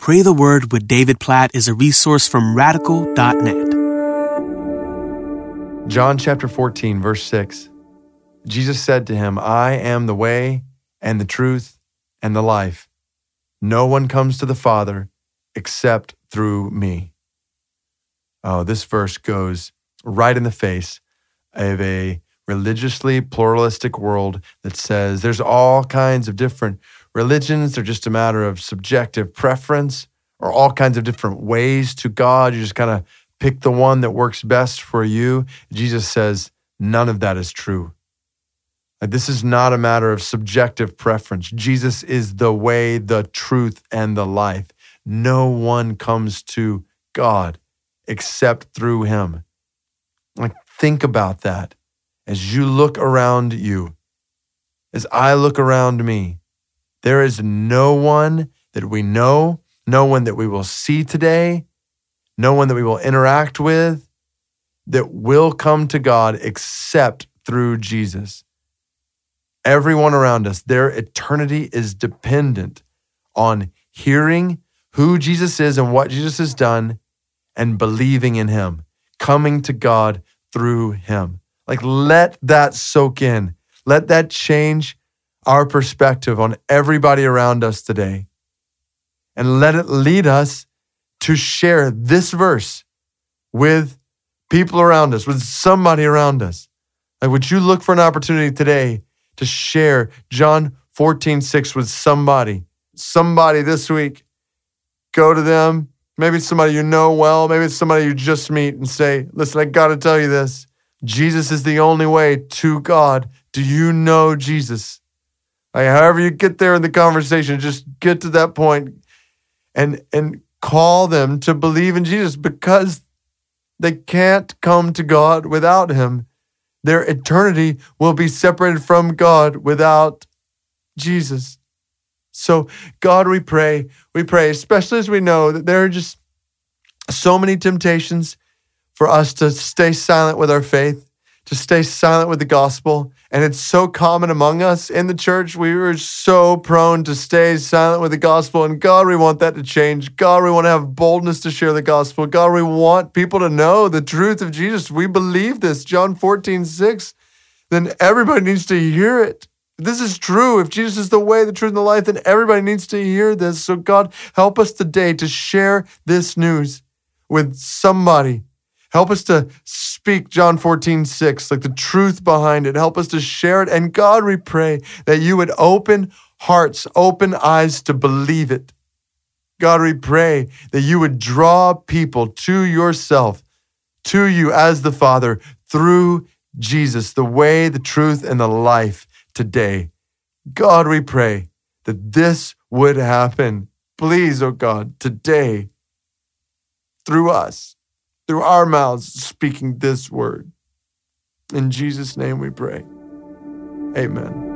Pray the Word with David Platt is a resource from radical.net. John chapter 14, verse 6. Jesus said to him, I am the way and the truth and the life. No one comes to the Father except through me. Oh, this verse goes right in the face of a religiously pluralistic world that says there's all kinds of different religions, they're just a matter of subjective preference or all kinds of different ways to God. You just kind of pick the one that works best for you. Jesus says none of that is true. Like, this is not a matter of subjective preference. Jesus is the way, the truth, and the life. No one comes to God except through him. Like, think about that as you look around you, as I look around me. There is no one that we know, no one that we will see today, no one that we will interact with that will come to God except through Jesus. Everyone around us, their eternity is dependent on hearing who Jesus is and what Jesus has done and believing in him, coming to God through him. Like, let that soak in. Let that change our perspective on everybody around us today. And let it lead us to share this verse with people around us, with somebody around us. Like, would you look for an opportunity today to share John 14, 6 with somebody? Somebody this week. Go to them. Maybe it's somebody you know well. Maybe it's somebody you just meet and say, listen, I got to tell you this. Jesus is the only way to God. Do you know Jesus? Like however you get there in the conversation, just get to that point and and call them to believe in Jesus because they can't come to God without him. Their eternity will be separated from God without Jesus. So, God, we pray, we pray, especially as we know that there are just so many temptations for us to stay silent with our faith to stay silent with the gospel. And it's so common among us in the church. We are so prone to stay silent with the gospel. And God, we want that to change. God, we want to have boldness to share the gospel. God, we want people to know the truth of Jesus. We believe this. John 14, 6. Then everybody needs to hear it. This is true. If Jesus is the way, the truth, and the life, then everybody needs to hear this. So, God, help us today to share this news with somebody Help us to speak John 14, 6, like the truth behind it. Help us to share it. And God, we pray that you would open hearts, open eyes to believe it. God, we pray that you would draw people to yourself, to you as the Father, through Jesus, the way, the truth, and the life today. God, we pray that this would happen. Please, oh God, today, through us through our mouths speaking this word. In Jesus' name we pray. Amen.